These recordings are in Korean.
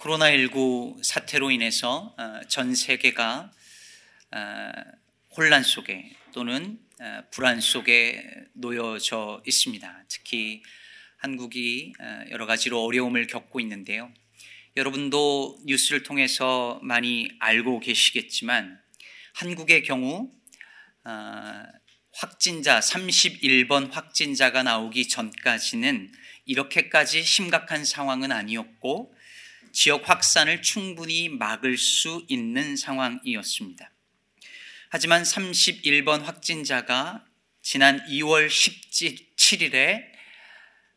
코로나19 사태로 인해서 어, 전 세계가 어, 혼란 속에 또는 어, 불안 속에 놓여져 있습니다. 특히 한국이 여러 가지로 어려움을 겪고 있는데요. 여러분도 뉴스를 통해서 많이 알고 계시겠지만 한국의 경우 확진자 31번 확진자가 나오기 전까지는 이렇게까지 심각한 상황은 아니었고 지역 확산을 충분히 막을 수 있는 상황이었습니다. 하지만 31번 확진자가 지난 2월 17일에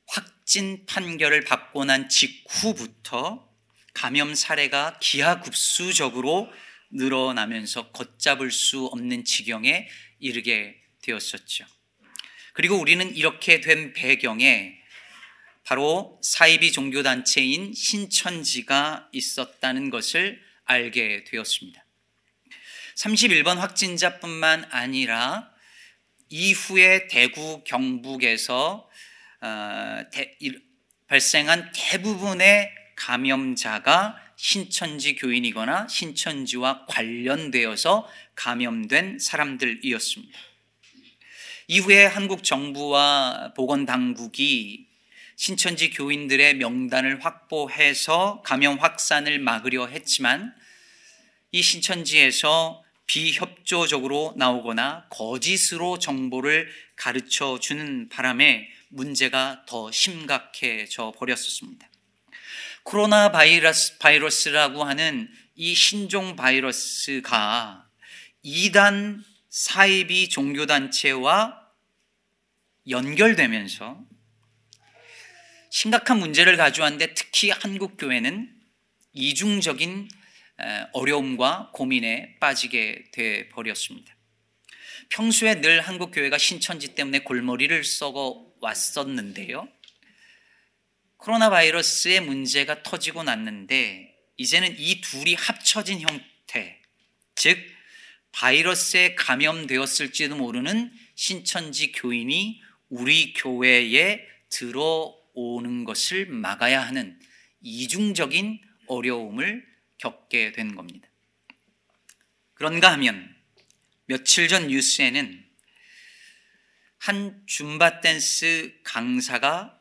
확진 판결을 받고 난 직후부터 감염 사례가 기하급수적으로 늘어나면서 걷잡을 수 없는 지경에 이르게 되었었죠. 그리고 우리는 이렇게 된 배경에 바로 사이비 종교단체인 신천지가 있었다는 것을 알게 되었습니다. 31번 확진자뿐만 아니라 이후에 대구 경북에서 어, 대, 발생한 대부분의 감염자가 신천지 교인이거나 신천지와 관련되어서 감염된 사람들이었습니다. 이후에 한국 정부와 보건당국이 신천지 교인들의 명단을 확보해서 감염 확산을 막으려 했지만 이 신천지에서 비협조적으로 나오거나 거짓으로 정보를 가르쳐 주는 바람에 문제가 더 심각해져 버렸었습니다. 코로나 바이러스, 바이러스라고 하는 이 신종 바이러스가 이단 사이비 종교단체와 연결되면서 심각한 문제를 가져왔는데 특히 한국 교회는 이중적인 어려움과 고민에 빠지게 돼 버렸습니다. 평소에 늘 한국 교회가 신천지 때문에 골머리를 썩어 왔었는데요. 코로나 바이러스의 문제가 터지고 났는데 이제는 이 둘이 합쳐진 형태, 즉 바이러스에 감염되었을지도 모르는 신천지 교인이 우리 교회에 들어 오는 것을 막아야 하는 이중적인 어려움을 겪게 된 겁니다. 그런가 하면 며칠 전 뉴스에는 한 줌바 댄스 강사가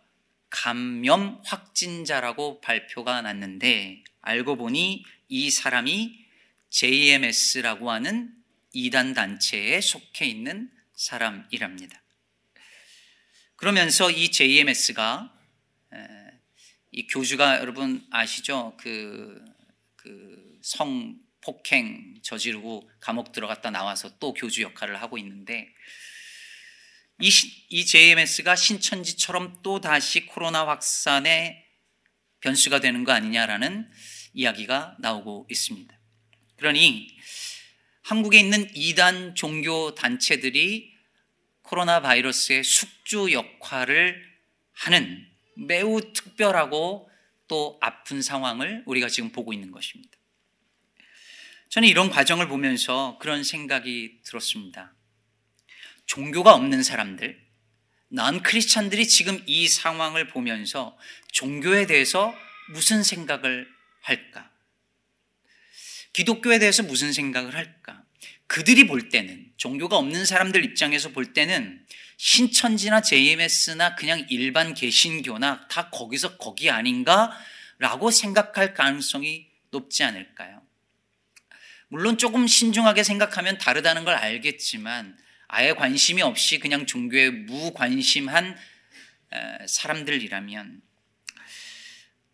감염 확진자라고 발표가 났는데 알고 보니 이 사람이 JMS라고 하는 이단 단체에 속해 있는 사람이랍니다. 그러면서 이 JMS가 이 교주가 여러분 아시죠? 그, 그 성폭행 저지르고 감옥 들어갔다 나와서 또 교주 역할을 하고 있는데 이, 이 JMS가 신천지처럼 또 다시 코로나 확산의 변수가 되는 거 아니냐라는 이야기가 나오고 있습니다. 그러니 한국에 있는 이단 종교 단체들이 코로나 바이러스의 숙주 역할을 하는 매우 특별하고 또 아픈 상황을 우리가 지금 보고 있는 것입니다. 저는 이런 과정을 보면서 그런 생각이 들었습니다. 종교가 없는 사람들, 난 크리스찬들이 지금 이 상황을 보면서 종교에 대해서 무슨 생각을 할까? 기독교에 대해서 무슨 생각을 할까? 그들이 볼 때는 종교가 없는 사람들 입장에서 볼 때는 신천지나 JMS나 그냥 일반 개신교나 다 거기서 거기 아닌가라고 생각할 가능성이 높지 않을까요? 물론 조금 신중하게 생각하면 다르다는 걸 알겠지만 아예 관심이 없이 그냥 종교에 무관심한 사람들이라면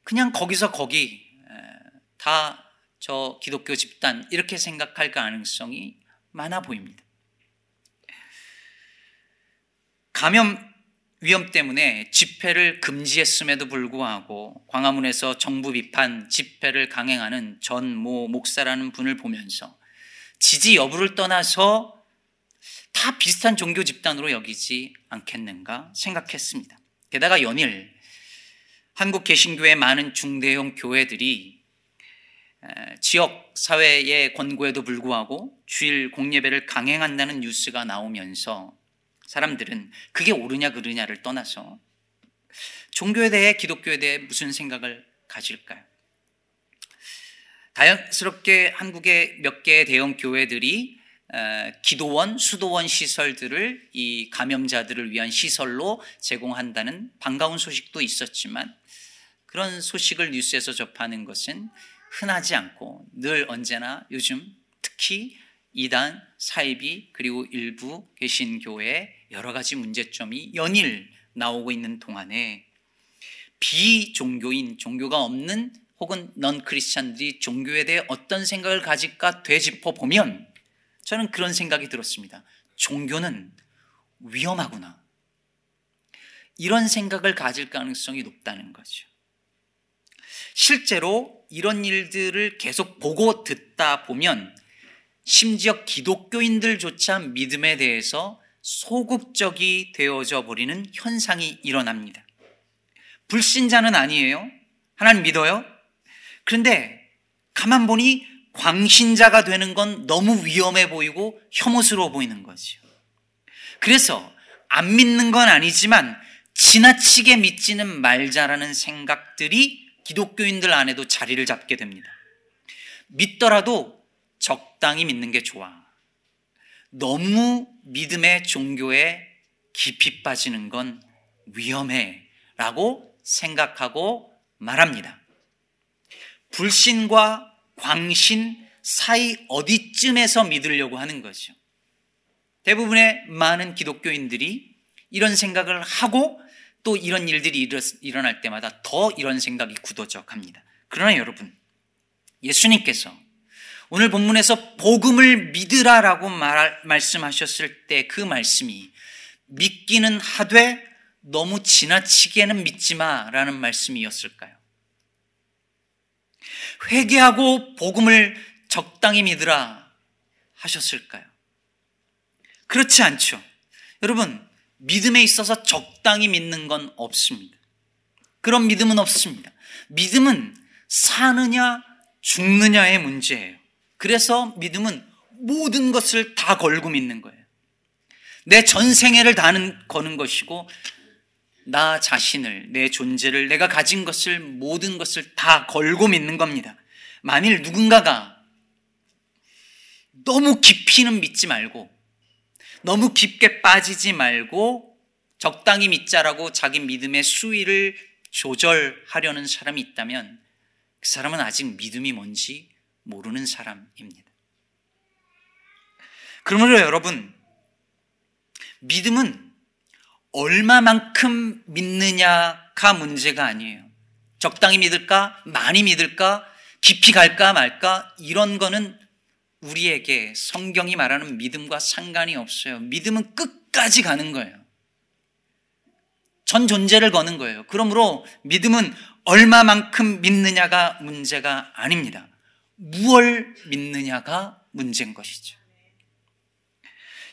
그냥 거기서 거기 다 저 기독교 집단 이렇게 생각할 가능성이 많아 보입니다. 감염 위험 때문에 집회를 금지했음에도 불구하고 광화문에서 정부 비판 집회를 강행하는 전 모 목사라는 분을 보면서 지지 여부를 떠나서 다 비슷한 종교 집단으로 여기지 않겠는가 생각했습니다. 게다가 연일 한국 개신교의 많은 중대형 교회들이 지역 사회의 권고에도 불구하고 주일 공예배를 강행한다는 뉴스가 나오면서 사람들은 그게 옳으냐 그르냐를 떠나서 종교에 대해 기독교에 대해 무슨 생각을 가질까요? 다양스럽게 한국의 몇 개의 대형 교회들이 기도원, 수도원 시설들을 이 감염자들을 위한 시설로 제공한다는 반가운 소식도 있었지만 그런 소식을 뉴스에서 접하는 것은 흔하지 않고 늘 언제나 요즘 특히 이단, 사이비 그리고 일부 개신교회 여러 가지 문제점이 연일 나오고 있는 동안에 비종교인 종교가 없는 혹은 넌 크리스찬들이 종교에 대해 어떤 생각을 가질까 되짚어 보면 저는 그런 생각이 들었습니다. 종교는 위험하구나. 이런 생각을 가질 가능성이 높다는 거죠. 실제로 이런 일들을 계속 보고 듣다 보면 심지어 기독교인들조차 믿음에 대해서 소극적이 되어져 버리는 현상이 일어납니다. 불신자는 아니에요. 하나님 믿어요. 그런데 가만 보니 광신자가 되는 건 너무 위험해 보이고 혐오스러워 보이는 거죠. 그래서 안 믿는 건 아니지만 지나치게 믿지는 말자라는 생각들이 기독교인들 안에도 자리를 잡게 됩니다. 믿더라도 적당히 믿는 게 좋아. 너무 믿음의 종교에 깊이 빠지는 건 위험해. 라고 생각하고 말합니다. 불신과 광신 사이 어디쯤에서 믿으려고 하는 거죠. 대부분의 많은 기독교인들이 이런 생각을 하고 또 이런 일들이 일어날 때마다 더 이런 생각이 굳어져 갑니다. 그러나 여러분, 예수님께서 오늘 본문에서 복음을 믿으라라고 말, 말씀하셨을 때 그 말씀이 믿기는 하되 너무 지나치게는 믿지 마라는 말씀이었을까요? 회개하고 복음을 적당히 믿으라 하셨을까요? 그렇지 않죠. 여러분, 믿음에 있어서 적당히 믿는 건 없습니다. 그런 믿음은 없습니다. 믿음은 사느냐 죽느냐의 문제예요. 그래서 믿음은 모든 것을 다 걸고 믿는 거예요. 내 전생애를 다는 거는 것이고 나 자신을 내 존재를 내가 가진 것을 모든 것을 다 걸고 믿는 겁니다. 만일 누군가가 너무 깊이는 믿지 말고 너무 깊게 빠지지 말고 적당히 믿자라고 자기 믿음의 수위를 조절하려는 사람이 있다면 그 사람은 아직 믿음이 뭔지 모르는 사람입니다. 그러므로 여러분, 믿음은 얼마만큼 믿느냐가 문제가 아니에요. 적당히 믿을까? 많이 믿을까? 깊이 갈까 말까? 이런 거는 우리에게 성경이 말하는 믿음과 상관이 없어요. 믿음은 끝까지 가는 거예요. 전 존재를 거는 거예요. 그러므로 믿음은 얼마만큼 믿느냐가 문제가 아닙니다. 무얼 믿느냐가 문제인 것이죠.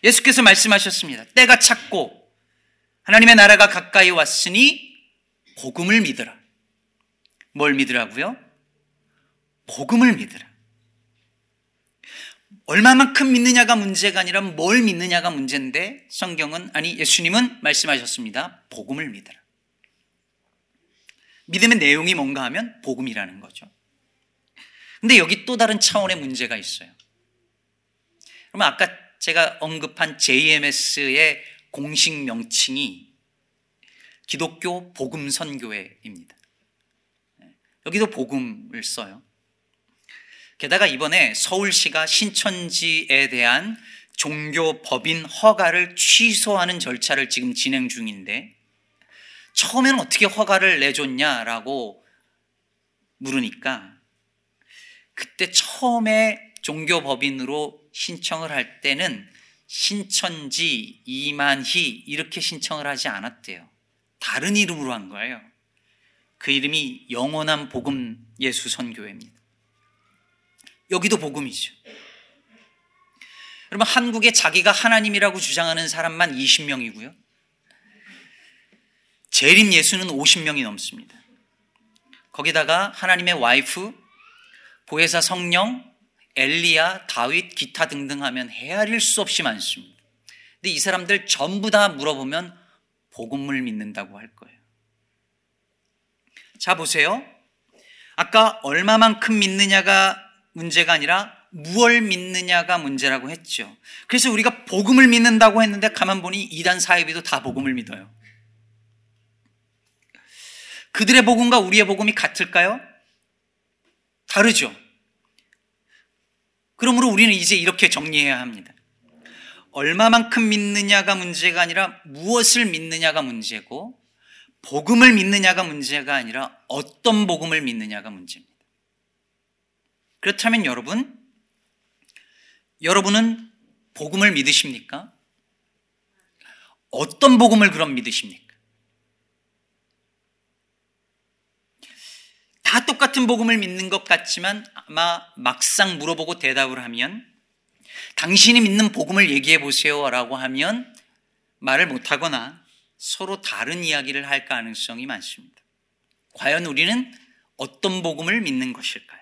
예수께서 말씀하셨습니다. 때가 찼고 하나님의 나라가 가까이 왔으니 복음을 믿으라. 뭘 믿으라고요? 복음을 믿으라. 얼마만큼 믿느냐가 문제가 아니라 뭘 믿느냐가 문제인데 성경은 아니 예수님은 말씀하셨습니다. 복음을 믿으라. 믿음의 내용이 뭔가 하면 복음이라는 거죠. 근데 여기 또 다른 차원의 문제가 있어요. 그러면 아까 제가 언급한 JMS의 공식 명칭이 기독교 복음 선교회입니다. 여기도 복음을 써요. 게다가 이번에 서울시가 신천지에 대한 종교 법인 허가를 취소하는 절차를 지금 진행 중인데 처음에는 어떻게 허가를 내줬냐라고 물으니까 그때 처음에 종교 법인으로 신청을 할 때는 신천지 이만희 이렇게 신청을 하지 않았대요. 다른 이름으로 한 거예요. 그 이름이 영원한 복음 예수 선교회입니다. 여기도 복음이죠. 여러분 한국에 자기가 하나님이라고 주장하는 사람만 20명이고요. 재림 예수는 50명이 넘습니다. 거기다가 하나님의 와이프, 보혜사 성령, 엘리야, 다윗, 기타 등등 하면 헤아릴 수 없이 많습니다. 근데 이 사람들 전부 다 물어보면 복음을 믿는다고 할 거예요. 자, 보세요. 아까 얼마만큼 믿느냐가 문제가 아니라 무얼 믿느냐가 문제라고 했죠. 그래서 우리가 복음을 믿는다고 했는데 가만 보니 이단 사이비도 다 복음을 믿어요. 그들의 복음과 우리의 복음이 같을까요? 다르죠. 그러므로 우리는 이제 이렇게 정리해야 합니다. 얼마만큼 믿느냐가 문제가 아니라 무엇을 믿느냐가 문제고 복음을 믿느냐가 문제가 아니라 어떤 복음을 믿느냐가 문제입니다. 그렇다면 여러분, 여러분은 복음을 믿으십니까? 어떤 복음을 그럼 믿으십니까? 다 똑같은 복음을 믿는 것 같지만 아마 막상 물어보고 대답을 하면 당신이 믿는 복음을 얘기해 보세요 라고 하면 말을 못하거나 서로 다른 이야기를 할 가능성이 많습니다. 과연 우리는 어떤 복음을 믿는 것일까요?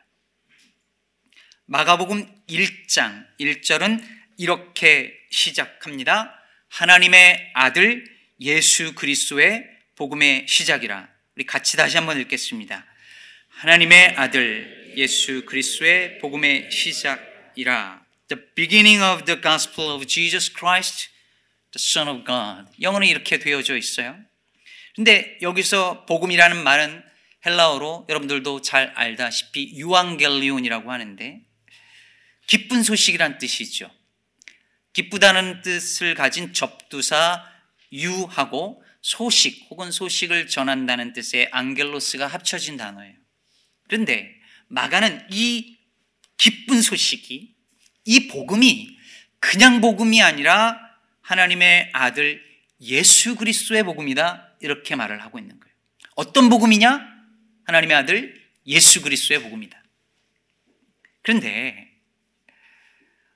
마가복음 1장 1절은 이렇게 시작합니다. 하나님의 아들 예수 그리스도의 복음의 시작이라. 우리 같이 다시 한번 읽겠습니다. 하나님의 아들 예수 그리스도의 복음의 시작이라. The beginning of the gospel of Jesus Christ, the Son of God. 영어는 이렇게 되어져 있어요. 근데 여기서 복음이라는 말은 헬라어로 여러분들도 잘 알다시피 유앙겔리온이라고 하는데 기쁜 소식이란 뜻이죠. 기쁘다는 뜻을 가진 접두사 유하고 소식 혹은 소식을 전한다는 뜻의 안겔로스가 합쳐진 단어예요. 그런데 마가는 이 기쁜 소식이 이 복음이 그냥 복음이 아니라 하나님의 아들 예수 그리스도의 복음이다 이렇게 말을 하고 있는 거예요. 어떤 복음이냐? 하나님의 아들 예수 그리스도의 복음이다. 그런데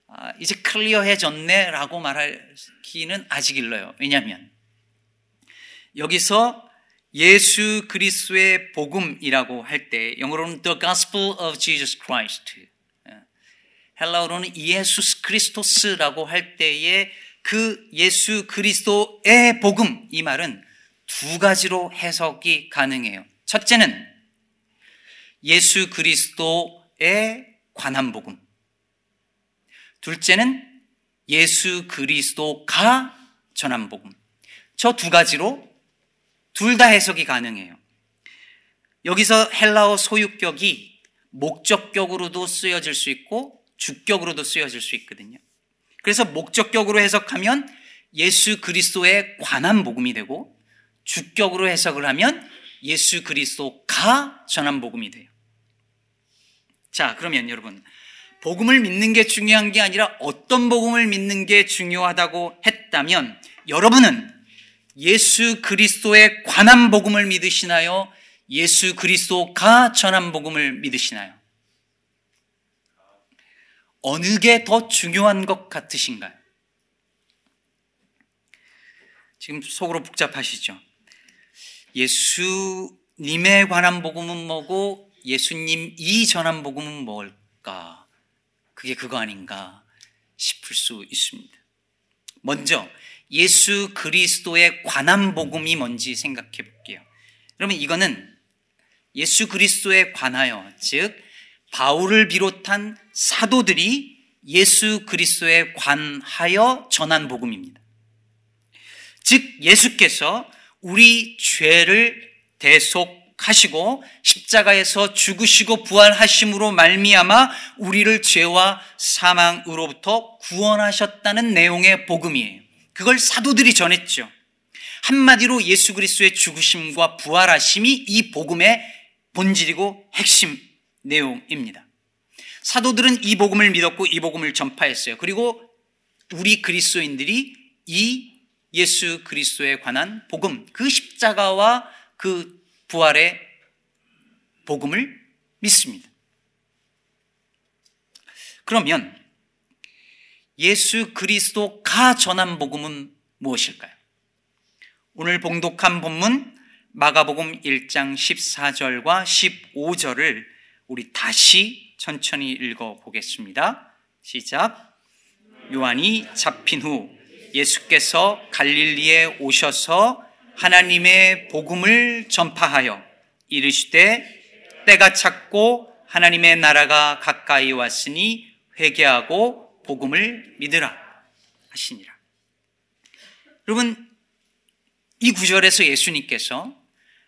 아, 이제 클리어해졌네라고 말하기는 아직 일러요. 왜냐하면 여기서 예수 그리스도의 복음이라고 할 때 영어로는 The Gospel of Jesus Christ, 예. 헬라어로는 예수 그리스토스라고 할 때에 그 예수 그리스도의 복음 이 말은 두 가지로 해석이 가능해요. 첫째는 예수 그리스도에 관한 복음. 둘째는 예수 그리스도가 전한 복음. 저 두 가지로 둘 다 해석이 가능해요. 여기서 헬라어 소유격이 목적격으로도 쓰여질 수 있고 주격으로도 쓰여질 수 있거든요. 그래서 목적격으로 해석하면 예수 그리스도에 관한 복음이 되고 주격으로 해석을 하면 예수 그리스도가 전한 복음이 돼요. 자, 그러면 여러분 복음을 믿는 게 중요한 게 아니라 어떤 복음을 믿는 게 중요하다고 했다면 여러분은 예수 그리스도에 관한 복음을 믿으시나요? 예수 그리스도가 전한 복음을 믿으시나요? 어느 게 더 중요한 것 같으신가요? 지금 속으로 복잡하시죠? 예수님에 관한 복음은 뭐고 예수님 이 전한 복음은 뭘까? 그게 그거 아닌가 싶을 수 있습니다. 먼저 예수 그리스도에 관한 복음이 뭔지 생각해 볼게요. 그러면 이거는 예수 그리스도에 관하여 즉 바울을 비롯한 사도들이 예수 그리스도에 관하여 전한 복음입니다. 즉 예수께서 우리 죄를 대속 하시고 십자가에서 죽으시고 부활하심으로 말미암아 우리를 죄와 사망으로부터 구원하셨다는 내용의 복음이에요. 그걸 사도들이 전했죠. 한마디로 예수 그리스도의 죽으심과 부활하심이 이 복음의 본질이고 핵심 내용입니다. 사도들은 이 복음을 믿었고 이 복음을 전파했어요. 그리고 우리 그리스도인들이 이 예수 그리스도에 관한 복음, 그 십자가와 그 부활의 복음을 믿습니다. 그러면 예수 그리스도가 전한 복음은 무엇일까요? 오늘 봉독한 본문 마가복음 1장 14절과 15절을 우리 다시 천천히 읽어 보겠습니다. 시작. 요한이 잡힌 후 예수께서 갈릴리에 오셔서 하나님의 복음을 전파하여 이르시되 때가 찼고 하나님의 나라가 가까이 왔으니 회개하고 복음을 믿으라 하시니라. 여러분 이 구절에서 예수님께서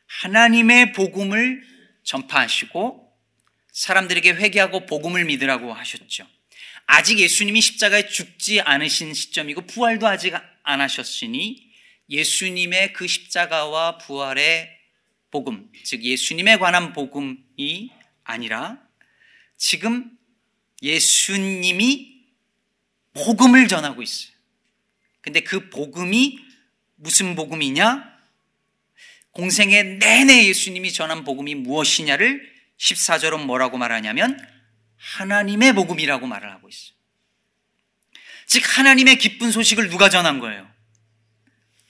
하나님의 복음을 전파하시고 사람들에게 회개하고 복음을 믿으라고 하셨죠. 아직 예수님이 십자가에 죽지 않으신 시점이고 부활도 아직 안 하셨으니 예수님의 그 십자가와 부활의 복음, 즉 예수님에 관한 복음이 아니라 지금 예수님이 복음을 전하고 있어요. 근데 그 복음이 무슨 복음이냐? 공생의 내내 예수님이 전한 복음이 무엇이냐를 14절은 뭐라고 말하냐면 하나님의 복음이라고 말을 하고 있어요. 즉 하나님의 기쁜 소식을 누가 전한 거예요?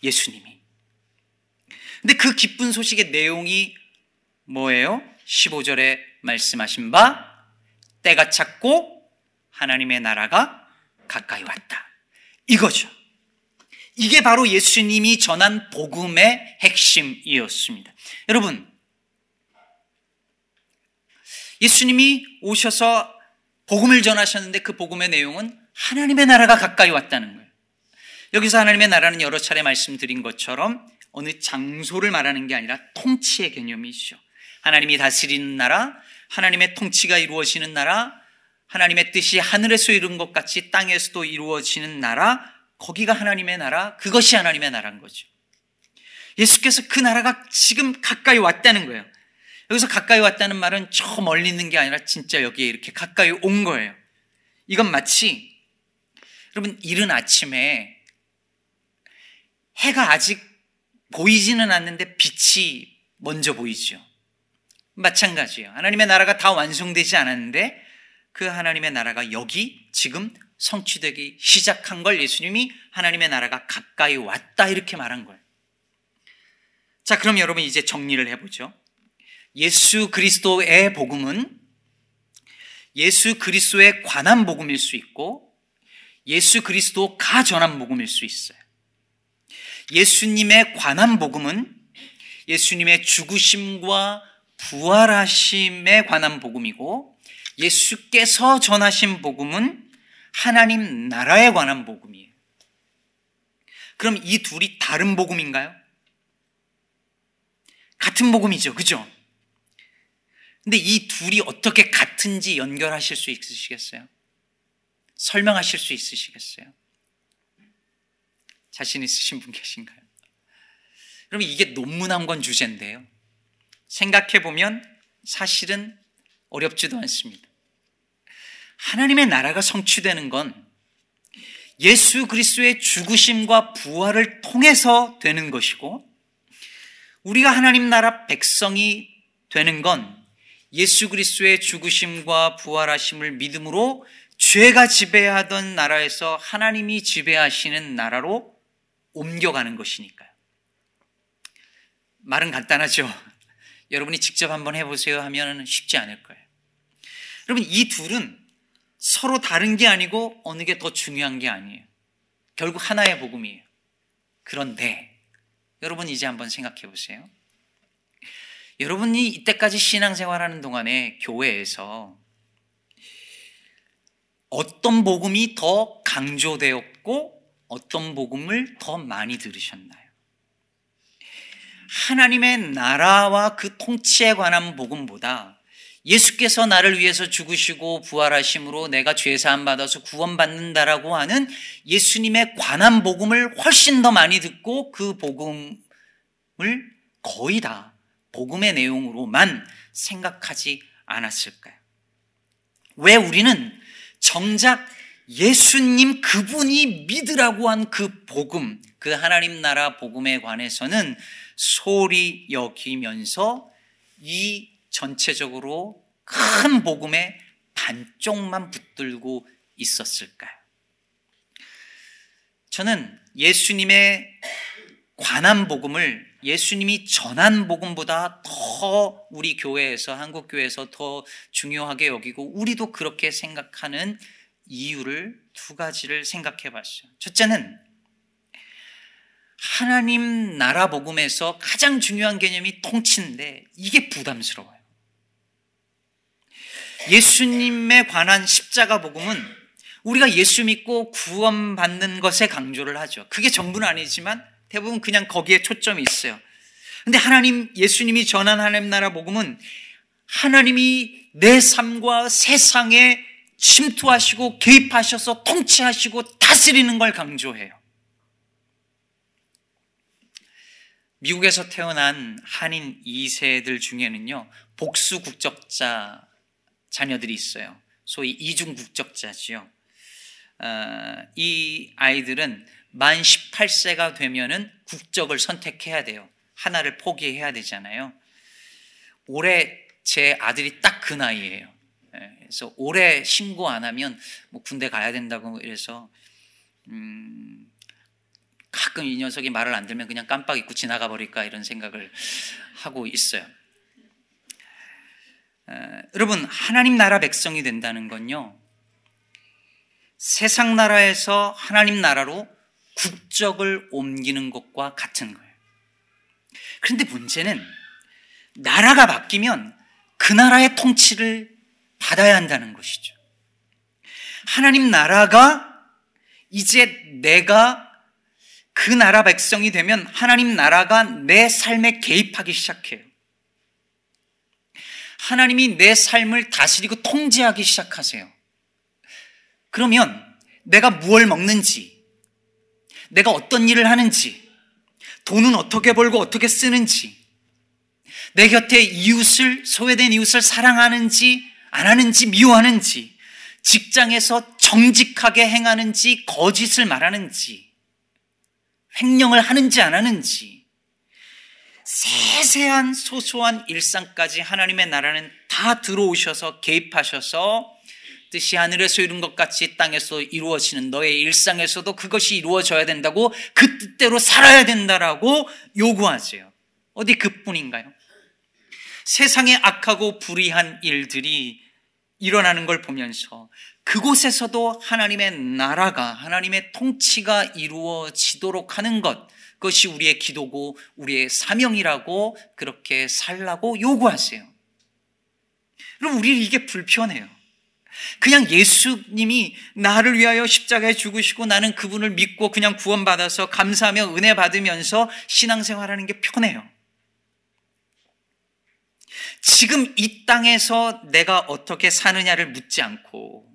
예수님이. 근데 그 기쁜 소식의 내용이 뭐예요? 15절에 말씀하신 바 때가 찼고 하나님의 나라가 가까이 왔다. 이거죠. 이게 바로 예수님이 전한 복음의 핵심이었습니다. 여러분, 예수님이 오셔서 복음을 전하셨는데 그 복음의 내용은 하나님의 나라가 가까이 왔다는 거예요. 여기서 하나님의 나라는 여러 차례 말씀드린 것처럼 어느 장소를 말하는 게 아니라 통치의 개념이죠. 하나님이 다스리는 나라, 하나님의 통치가 이루어지는 나라, 하나님의 뜻이 하늘에서 이룬 것 같이 땅에서도 이루어지는 나라, 거기가 하나님의 나라, 그것이 하나님의 나라인 거죠. 예수께서 그 나라가 지금 가까이 왔다는 거예요. 여기서 가까이 왔다는 말은 저 멀리 있는 게 아니라 진짜 여기에 이렇게 가까이 온 거예요. 이건 마치 여러분 이른 아침에 해가 아직 보이지는 않는데 빛이 먼저 보이죠. 마찬가지예요. 하나님의 나라가 다 완성되지 않았는데 그 하나님의 나라가 여기 지금 성취되기 시작한 걸 예수님이 하나님의 나라가 가까이 왔다 이렇게 말한 거예요. 자, 그럼 여러분 이제 정리를 해보죠. 예수 그리스도의 복음은 예수 그리스도에 관한 복음일 수 있고 예수 그리스도가 전한 복음일 수 있어요. 예수님의 관한 복음은 예수님의 죽으심과 부활하심에 관한 복음이고 예수께서 전하신 복음은 하나님 나라에 관한 복음이에요. 그럼 이 둘이 다른 복음인가요? 같은 복음이죠. 그죠? 근데 이 둘이 어떻게 같은지 연결하실 수 있으시겠어요? 설명하실 수 있으시겠어요? 자신 있으신 분 계신가요? 그럼 이게 논문 한 권 주제인데요. 생각해 보면 사실은 어렵지도 않습니다. 하나님의 나라가 성취되는 건 예수 그리스도의 죽으심과 부활을 통해서 되는 것이고 우리가 하나님 나라 백성이 되는 건 예수 그리스도의 죽으심과 부활하심을 믿음으로 죄가 지배하던 나라에서 하나님이 지배하시는 나라로 옮겨가는 것이니까요. 말은 간단하죠. 여러분이 직접 한번 해보세요 하면 쉽지 않을 거예요. 여러분, 이 둘은 서로 다른 게 아니고 어느 게 더 중요한 게 아니에요. 결국 하나의 복음이에요. 그런데 여러분 이제 한번 생각해 보세요. 여러분이 이때까지 신앙생활하는 동안에 교회에서 어떤 복음이 더 강조되었고 어떤 복음을 더 많이 들으셨나요? 하나님의 나라와 그 통치에 관한 복음보다 예수께서 나를 위해서 죽으시고 부활하심으로 내가 죄 사함 받아서 구원받는다라고 하는 예수님의 관한 복음을 훨씬 더 많이 듣고 그 복음을 거의 다 복음의 내용으로만 생각하지 않았을까요? 왜 우리는 정작 예수님 그분이 믿으라고 한 그 복음, 그 하나님 나라 복음에 관해서는 소리 여기면서 이 전체적으로 큰 복음의 반쪽만 붙들고 있었을까요? 저는 예수님의 관한 복음을 예수님이 전한 복음보다 더 우리 교회에서 한국 교회에서 더 중요하게 여기고 우리도 그렇게 생각하는 이유를 두 가지를 생각해 봤어요. 첫째는 하나님 나라 복음에서 가장 중요한 개념이 통치인데 이게 부담스러워요. 예수님에 관한 십자가 복음은 우리가 예수 믿고 구원받는 것에 강조를 하죠. 그게 전부는 아니지만 대부분 그냥 거기에 초점이 있어요. 근데 하나님, 예수님이 전한 하나님 나라 복음은 하나님이 내 삶과 세상에 침투하시고 개입하셔서 통치하시고 다스리는 걸 강조해요. 미국에서 태어난 한인 2세들 중에는요, 복수 국적자 자녀들이 있어요. 소위 이중 국적자지요. 어, 이 아이들은 만 18세가 되면은 국적을 선택해야 돼요. 하나를 포기해야 되잖아요. 올해 제 아들이 딱 그 나이예요. 예, 그래서 올해 신고 안 하면 뭐 군대 가야 된다고 이래서 음, 가끔 이 녀석이 말을 안 들면 그냥 깜빡 잊고 지나가 버릴까 이런 생각을 하고 있어요. 어, 여러분 하나님 나라 백성이 된다는 건요 세상 나라에서 하나님 나라로 국적을 옮기는 것과 같은 거예요. 그런데 문제는 나라가 바뀌면 그 나라의 통치를 받아야 한다는 것이죠. 하나님 나라가 이제 내가 그 나라 백성이 되면 하나님 나라가 내 삶에 개입하기 시작해요. 하나님이 내 삶을 다스리고 통제하기 시작하세요. 그러면 내가 무엇을 먹는지, 내가 어떤 일을 하는지, 돈은 어떻게 벌고 어떻게 쓰는지, 내 곁에 이웃을, 소외된 이웃을 사랑하는지, 안 하는지, 미워하는지, 직장에서 정직하게 행하는지, 거짓을 말하는지, 횡령을 하는지 안 하는지, 세세한 소소한 일상까지 하나님의 나라는 다 들어오셔서 개입하셔서 뜻이 하늘에서 이룬 것 같이 땅에서 이루어지는 너의 일상에서도 그것이 이루어져야 된다고 그 뜻대로 살아야 된다라고 요구하세요. 어디 그뿐인가요? 세상에 악하고 불의한 일들이 일어나는 걸 보면서 그곳에서도 하나님의 나라가 하나님의 통치가 이루어지도록 하는 것 그것이 우리의 기도고 우리의 사명이라고 그렇게 살라고 요구하세요. 그럼 우리 이게 불편해요. 그냥 예수님이 나를 위하여 십자가에 죽으시고 나는 그분을 믿고 그냥 구원받아서 감사하며 은혜 받으면서 신앙생활하는 게 편해요. 지금 이 땅에서 내가 어떻게 사느냐를 묻지 않고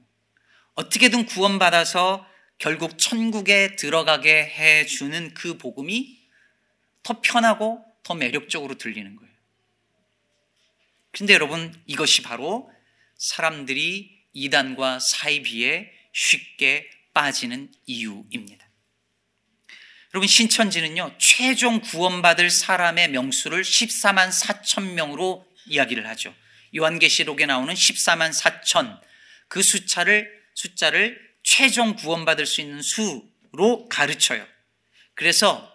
어떻게든 구원받아서 결국 천국에 들어가게 해주는 그 복음이 더 편하고 더 매력적으로 들리는 거예요. 근데 여러분, 이것이 바로 사람들이 이단과 사이비에 쉽게 빠지는 이유입니다. 여러분 신천지는요 최종 구원받을 사람의 명수를 14만 4천 명으로 이야기를 하죠. 요한계시록에 나오는 14만 4천 그 숫자를 숫자를 최종 구원받을 수 있는 수로 가르쳐요. 그래서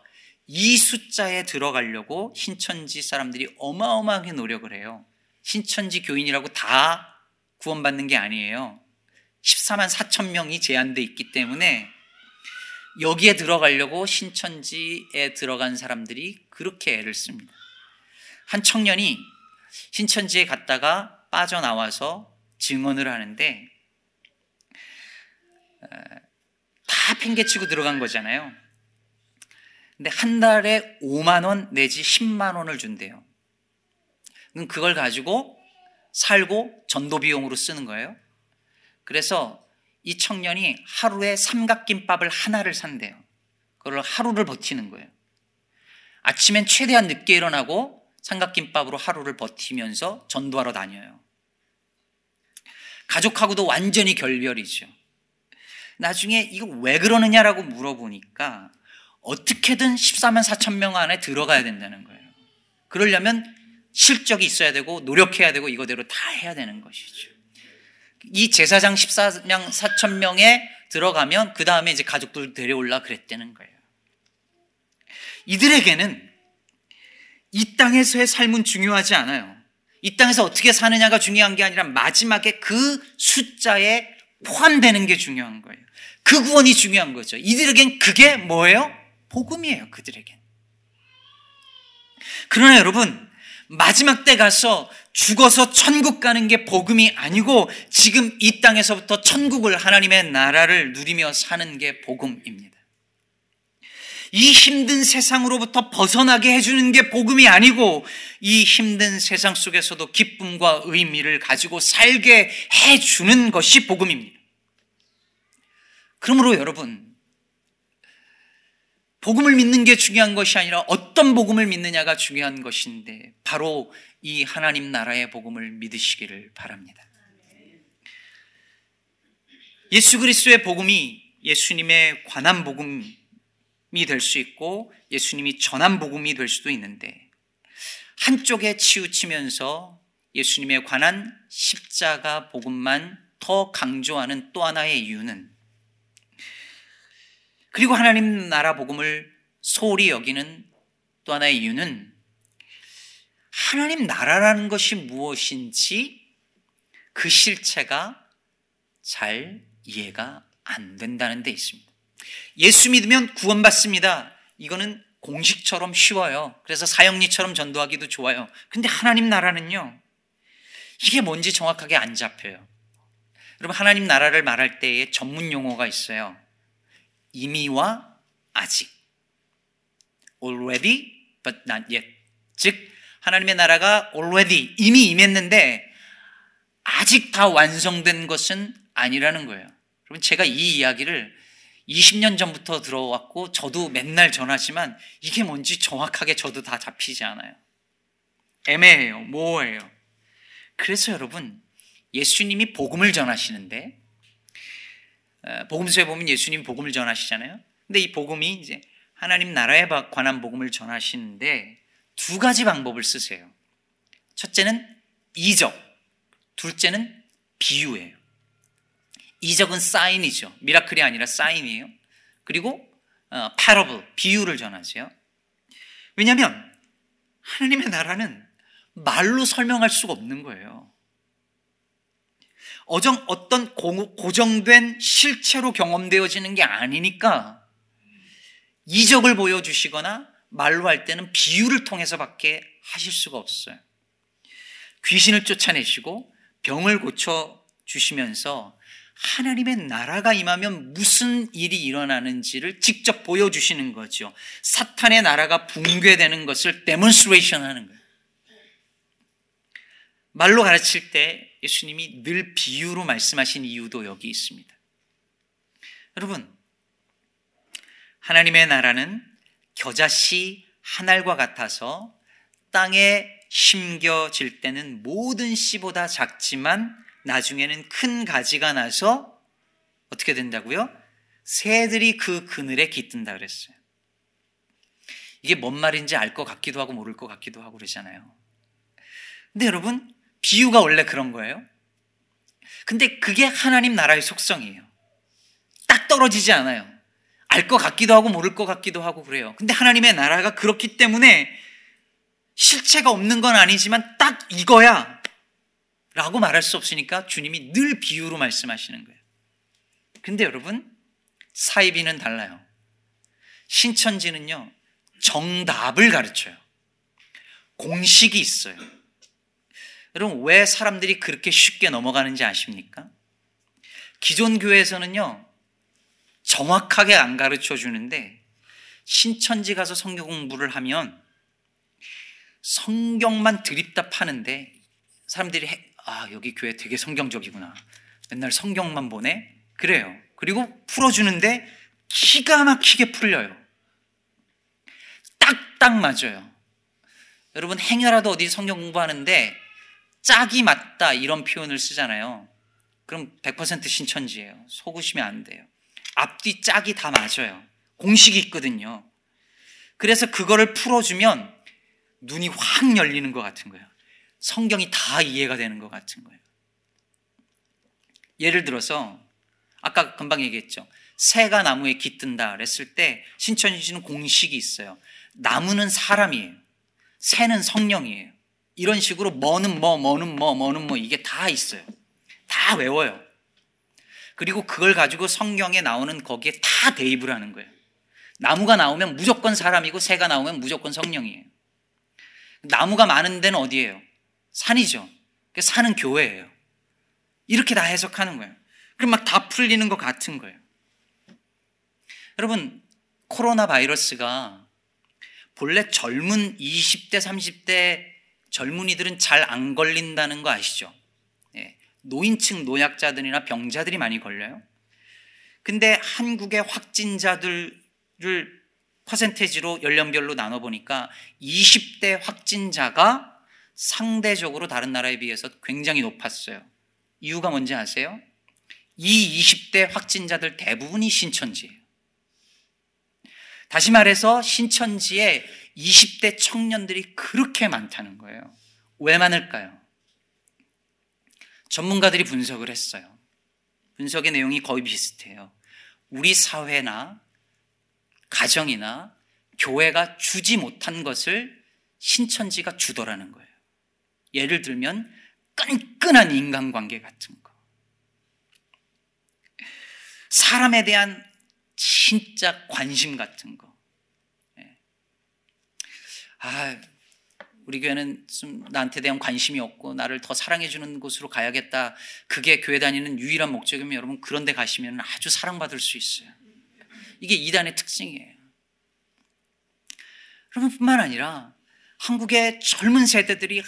이 숫자에 들어가려고 신천지 사람들이 어마어마하게 노력을 해요. 신천지 교인이라고 다 구원받는 게 아니에요. 14만 4천 명이 제한돼 있기 때문에 여기에 들어가려고 신천지에 들어간 사람들이 그렇게 애를 씁니다. 한 청년이 신천지에 갔다가 빠져나와서 증언을 하는데 다 팽개치고 들어간 거잖아요. 근데 한 달에 5만 원 내지 10만 원을 준대요. 그걸 가지고 살고 전도 비용으로 쓰는 거예요. 그래서 이 청년이 하루에 삼각김밥을 하나를 산대요. 그걸 하루를 버티는 거예요. 아침엔 최대한 늦게 일어나고 삼각김밥으로 하루를 버티면서 전도하러 다녀요. 가족하고도 완전히 결별이죠. 나중에 이거 왜 그러느냐라고 물어보니까 어떻게든 14만 4천 명 안에 들어가야 된다는 거예요. 그러려면 실적이 있어야 되고 노력해야 되고 이거대로 다 해야 되는 것이죠. 이 제사장 14명 4천 명에 들어가면 그 다음에 이제 가족들 데려올라 그랬다는 거예요. 이들에게는 이 땅에서의 삶은 중요하지 않아요. 이 땅에서 어떻게 사느냐가 중요한 게 아니라 마지막에 그 숫자에 포함되는 게 중요한 거예요. 그 구원이 중요한 거죠. 이들에겐 그게 뭐예요? 복음이에요, 그들에겐. 그러나 여러분, 마지막 때 가서 죽어서 천국 가는 게 복음이 아니고 지금 이 땅에서부터 천국을 하나님의 나라를 누리며 사는 게 복음입니다. 이 힘든 세상으로부터 벗어나게 해주는 게 복음이 아니고 이 힘든 세상 속에서도 기쁨과 의미를 가지고 살게 해주는 것이 복음입니다. 그러므로 여러분, 복음을 믿는 게 중요한 것이 아니라 어떤 복음을 믿느냐가 중요한 것인데 바로 이 하나님 나라의 복음을 믿으시기를 바랍니다. 예수 그리스도의 복음이 예수님의 관한 복음이 될 수 있고 예수님이 전한 복음이 될 수도 있는데 한쪽에 치우치면서 예수님에 관한 십자가 복음만 더 강조하는 또 하나의 이유는 그리고 하나님 나라 복음을 소홀히 여기는 또 하나의 이유는 하나님 나라라는 것이 무엇인지 그 실체가 잘 이해가 안 된다는 데 있습니다. 예수 믿으면 구원받습니다. 이거는 공식처럼 쉬워요. 그래서 사형리처럼 전도하기도 좋아요. 근데 하나님 나라는요, 이게 뭔지 정확하게 안 잡혀요. 여러분, 하나님 나라를 말할 때에 전문 용어가 있어요. 이미와 아직. already but not yet. 즉 하나님의 나라가 already 이미 임했는데 아직 다 완성된 것은 아니라는 거예요. 여러분 제가 이 이야기를 20년 전부터 들어왔고 저도 맨날 전하지만 이게 뭔지 정확하게 저도 다 잡히지 않아요. 애매해요. 뭐예요? 그래서 여러분 예수님이 복음을 전하시는데 복음서에 보면 예수님 복음을 전하시잖아요. 근데 이 복음이 이제 하나님 나라에 관한 복음을 전하시는데 두 가지 방법을 쓰세요. 첫째는 이적, 둘째는 비유예요. 이적은 사인이죠. 미라클이 아니라 사인이에요. 그리고 어, 파러블, 비유를 전하세요. 왜냐하면 하나님의 나라는 말로 설명할 수가 없는 거예요. 어정, 어떤 고 정된 실체로 경험되어지는 게 아니니까 이적을 보여주시거나 말로 할 때는 비유를 통해서밖에 하실 수가 없어요. 귀신을 쫓아내시고 병을 고쳐 주시면서 하나님의 나라가 임하면 무슨 일이 일어나는지를 직접 보여주시는 거죠. 사탄의 나라가 붕괴되는 것을 demonstration 하는 거예요. 말로 가르칠 때 예수님이 늘 비유로 말씀하신 이유도 여기 있습니다. 여러분, 하나님의 나라는 겨자씨 한 알과 같아서 땅에 심겨질 때는 모든 씨보다 작지만 나중에는 큰 가지가 나서 어떻게 된다고요? 새들이 그 그늘에 깃든다 그랬어요. 이게 뭔 말인지 알 것 같기도 하고 모를 것 같기도 하고 그러잖아요. 근데 여러분, 비유가 원래 그런 거예요. 근데 그게 하나님 나라의 속성이에요. 딱 떨어지지 않아요. 알 것 같기도 하고 모를 것 같기도 하고 그래요. 근데 하나님의 나라가 그렇기 때문에 실체가 없는 건 아니지만 딱 이거야. 라고 말할 수 없으니까 주님이 늘 비유로 말씀하시는 거예요. 근데 여러분, 사이비는 달라요. 신천지는요, 정답을 가르쳐요. 공식이 있어요. 여러분, 왜 사람들이 그렇게 쉽게 넘어가는지 아십니까? 기존 교회에서는요, 정확하게 안 가르쳐 주는데, 신천지 가서 성경 공부를 하면 성경만 드립다 파는데, 사람들이, 해, 아, 여기 교회 되게 성경적이구나. 맨날 성경만 보네? 그래요. 그리고 풀어주는데 기가 막히게 풀려요. 딱딱 맞아요. 여러분, 행여라도 어디 성경 공부하는데 짝이 맞다 이런 표현을 쓰잖아요. 그럼 100% 신천지예요. 속으시면 안 돼요. 앞뒤 짝이 다 맞아요. 공식이 있거든요. 그래서 그거를 풀어주면 눈이 확 열리는 것 같은 거예요. 성경이 다 이해가 되는 것 같은 거예요. 예를 들어서 아까 금방 얘기했죠. 새가 나무에 깃든다 그랬을 때 신천지는 공식이 있어요. 나무는 사람이에요. 새는 성령이에요. 이런 식으로 뭐는 뭐, 뭐는 뭐, 뭐는 뭐 이게 다 있어요. 다 외워요. 그리고 그걸 가지고 성경에 나오는 거기에 다 대입을 하는 거예요. 나무가 나오면 무조건 사람이고 새가 나오면 무조건 성령이에요. 나무가 많은 데는 어디예요? 산이죠. 산은 교회예요. 이렇게 다 해석하는 거예요. 그럼 막 다 풀리는 것 같은 거예요. 여러분, 코로나 바이러스가 본래 젊은 20대, 30대 젊은이들은 잘 안 걸린다는 거 아시죠? 예, 노인층 노약자들이나 병자들이 많이 걸려요. 근데 한국의 확진자들을 퍼센테지로 연령별로 나눠보니까 20대 확진자가 상대적으로 다른 나라에 비해서 굉장히 높았어요. 이유가 뭔지 아세요? 이 20대 확진자들 대부분이 신천지예요. 다시 말해서 신천지에 20대 청년들이 그렇게 많다는 거예요. 왜 많을까요? 전문가들이 분석을 했어요. 분석의 내용이 거의 비슷해요. 우리 사회나 가정이나 교회가 주지 못한 것을 신천지가 주더라는 거예요. 예를 들면 끈끈한 인간관계 같은 거. 사람에 대한 진짜 관심 같은 거. 예. 아, 우리 교회는 좀 나한테 대한 관심이 없고 나를 더 사랑해주는 곳으로 가야겠다. 그게 교회 다니는 유일한 목적이면 여러분 그런 데 가시면 아주 사랑받을 수 있어요. 이게 이단의 특징이에요. 여러분 뿐만 아니라 한국의 젊은 세대들이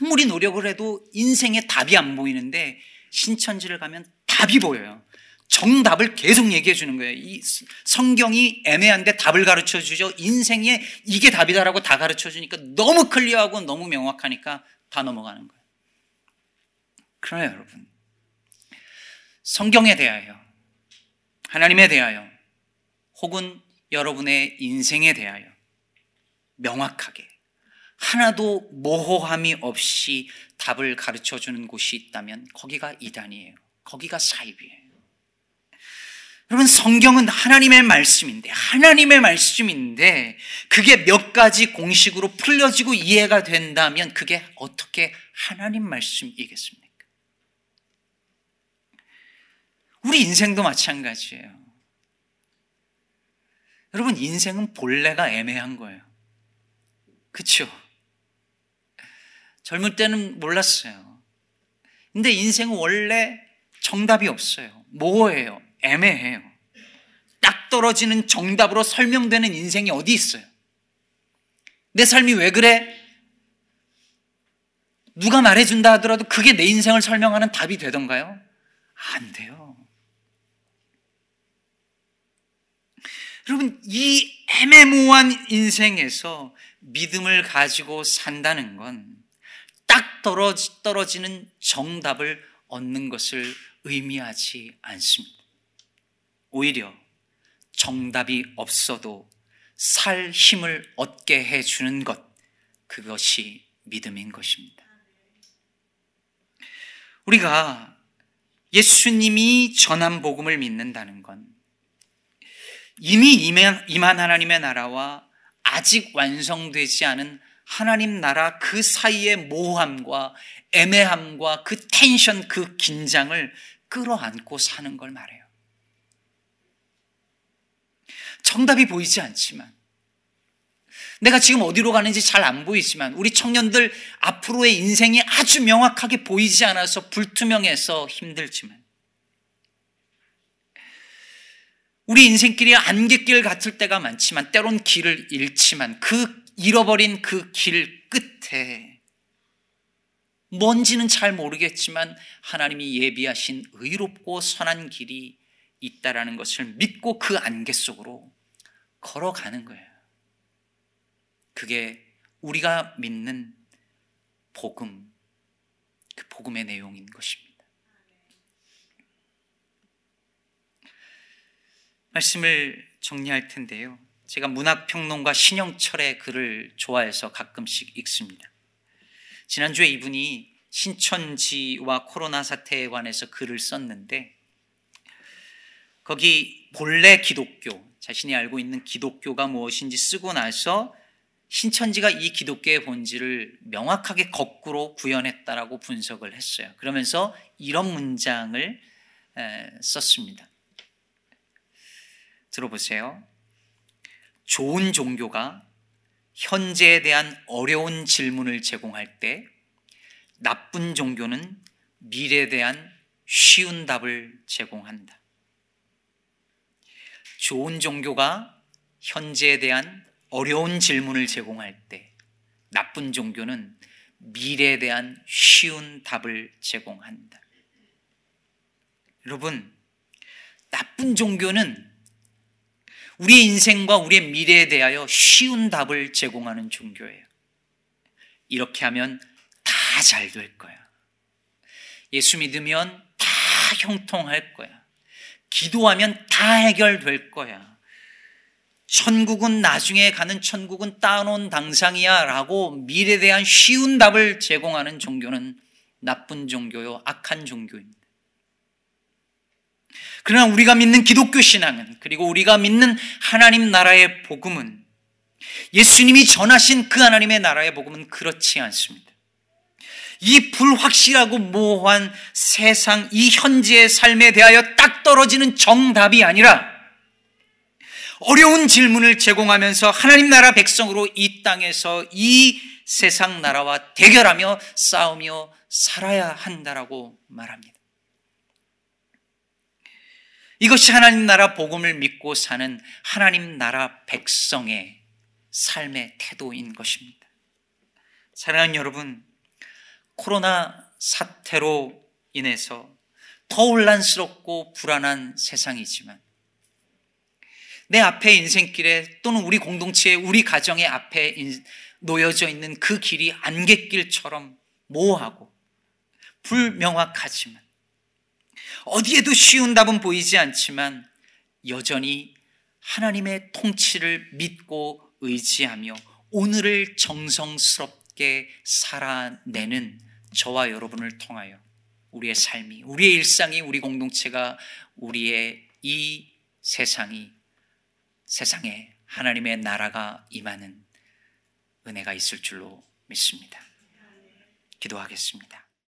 아무리 노력을 해도 인생에 답이 안 보이는데 신천지를 가면 답이 보여요. 정답을 계속 얘기해 주는 거예요. 이 성경이 애매한데 답을 가르쳐 주죠. 인생에 이게 답이다라고 다 가르쳐 주니까 너무 클리어하고 너무 명확하니까 다 넘어가는 거예요. 그러나 여러분, 성경에 대하여, 하나님에 대하여, 혹은 여러분의 인생에 대하여 명확하게 하나도 모호함이 없이 답을 가르쳐 주는 곳이 있다면 거기가 이단이에요. 거기가 사입이에요. 여러분 성경은 하나님의 말씀인데 하나님의 말씀인데 그게 몇 가지 공식으로 풀려지고 이해가 된다면 그게 어떻게 하나님 말씀이겠습니까? 우리 인생도 마찬가지예요. 여러분 인생은 본래가 애매한 거예요. 그렇죠? 젊을 때는 몰랐어요. 근데 인생은 원래 정답이 없어요. 모호해요. 애매해요. 딱 떨어지는 정답으로 설명되는 인생이 어디 있어요? 내 삶이 왜 그래? 누가 말해준다 하더라도 그게 내 인생을 설명하는 답이 되던가요? 안 돼요. 여러분, 이 애매모호한 인생에서 믿음을 가지고 산다는 건 딱 떨어지는 정답을 얻는 것을 의미하지 않습니다. 오히려 정답이 없어도 살 힘을 얻게 해주는 것, 그것이 믿음인 것입니다. 우리가 예수님이 전한 복음을 믿는다는 건 이미 임한 하나님의 나라와 아직 완성되지 않은 하나님 나라 그 사이의 모호함과 애매함과 그 텐션, 그 긴장을 끌어안고 사는 걸 말해요. 정답이 보이지 않지만 내가 지금 어디로 가는지 잘 안 보이지만 우리 청년들 앞으로의 인생이 아주 명확하게 보이지 않아서 불투명해서 힘들지만 우리 인생길이 안갯길 같을 때가 많지만 때론 길을 잃지만 그 잃어버린 그 길 끝에 뭔지는 잘 모르겠지만 하나님이 예비하신 의롭고 선한 길이 있다라는 것을 믿고 그 안개 속으로 걸어가는 거예요. 그게 우리가 믿는 복음, 그 복음의 내용인 것입니다. 말씀을 정리할 텐데요. 제가 문학평론가 신영철의 글을 좋아해서 가끔씩 읽습니다. 지난주에 이분이 신천지와 코로나 사태에 관해서 글을 썼는데 거기 본래 기독교, 자신이 알고 있는 기독교가 무엇인지 쓰고 나서 신천지가 이 기독교의 본질을 명확하게 거꾸로 구현했다라고 분석을 했어요. 그러면서 이런 문장을 썼습니다. 들어보세요. 좋은 종교가 현재에 대한 어려운 질문을 제공할 때 나쁜 종교는 미래에 대한 쉬운 답을 제공한다. 좋은 종교가 현재에 대한 어려운 질문을 제공할 때 나쁜 종교는 미래에 대한 쉬운 답을 제공한다. 여러분, 나쁜 종교는 우리의 인생과 우리의 미래에 대하여 쉬운 답을 제공하는 종교예요. 이렇게 하면 다 잘 될 거야. 예수 믿으면 다 형통할 거야. 기도하면 다 해결될 거야. 천국은 나중에 가는 천국은 따놓은 당상이야 라고 미래에 대한 쉬운 답을 제공하는 종교는 나쁜 종교요, 악한 종교입니다. 그러나 우리가 믿는 기독교 신앙은 그리고 우리가 믿는 하나님 나라의 복음은 예수님이 전하신 그 하나님의 나라의 복음은 그렇지 않습니다. 이 불확실하고 모호한 세상, 이 현재의 삶에 대하여 딱 떨어지는 정답이 아니라 어려운 질문을 제공하면서 하나님 나라 백성으로 이 땅에서 이 세상 나라와 대결하며 싸우며 살아야 한다라고 말합니다. 이것이 하나님 나라 복음을 믿고 사는 하나님 나라 백성의 삶의 태도인 것입니다. 사랑하는 여러분, 코로나 사태로 인해서 더 혼란스럽고 불안한 세상이지만 내 앞에 인생길에 또는 우리 공동체에 우리 가정의 앞에 놓여져 있는 그 길이 안갯길처럼 모호하고 불명확하지만 어디에도 쉬운 답은 보이지 않지만 여전히 하나님의 통치를 믿고 의지하며 오늘을 정성스럽게 살아내는 저와 여러분을 통하여 우리의 삶이, 우리의 일상이, 우리 공동체가, 우리의 이 세상이, 세상에 하나님의 나라가 임하는 은혜가 있을 줄로 믿습니다. 기도하겠습니다.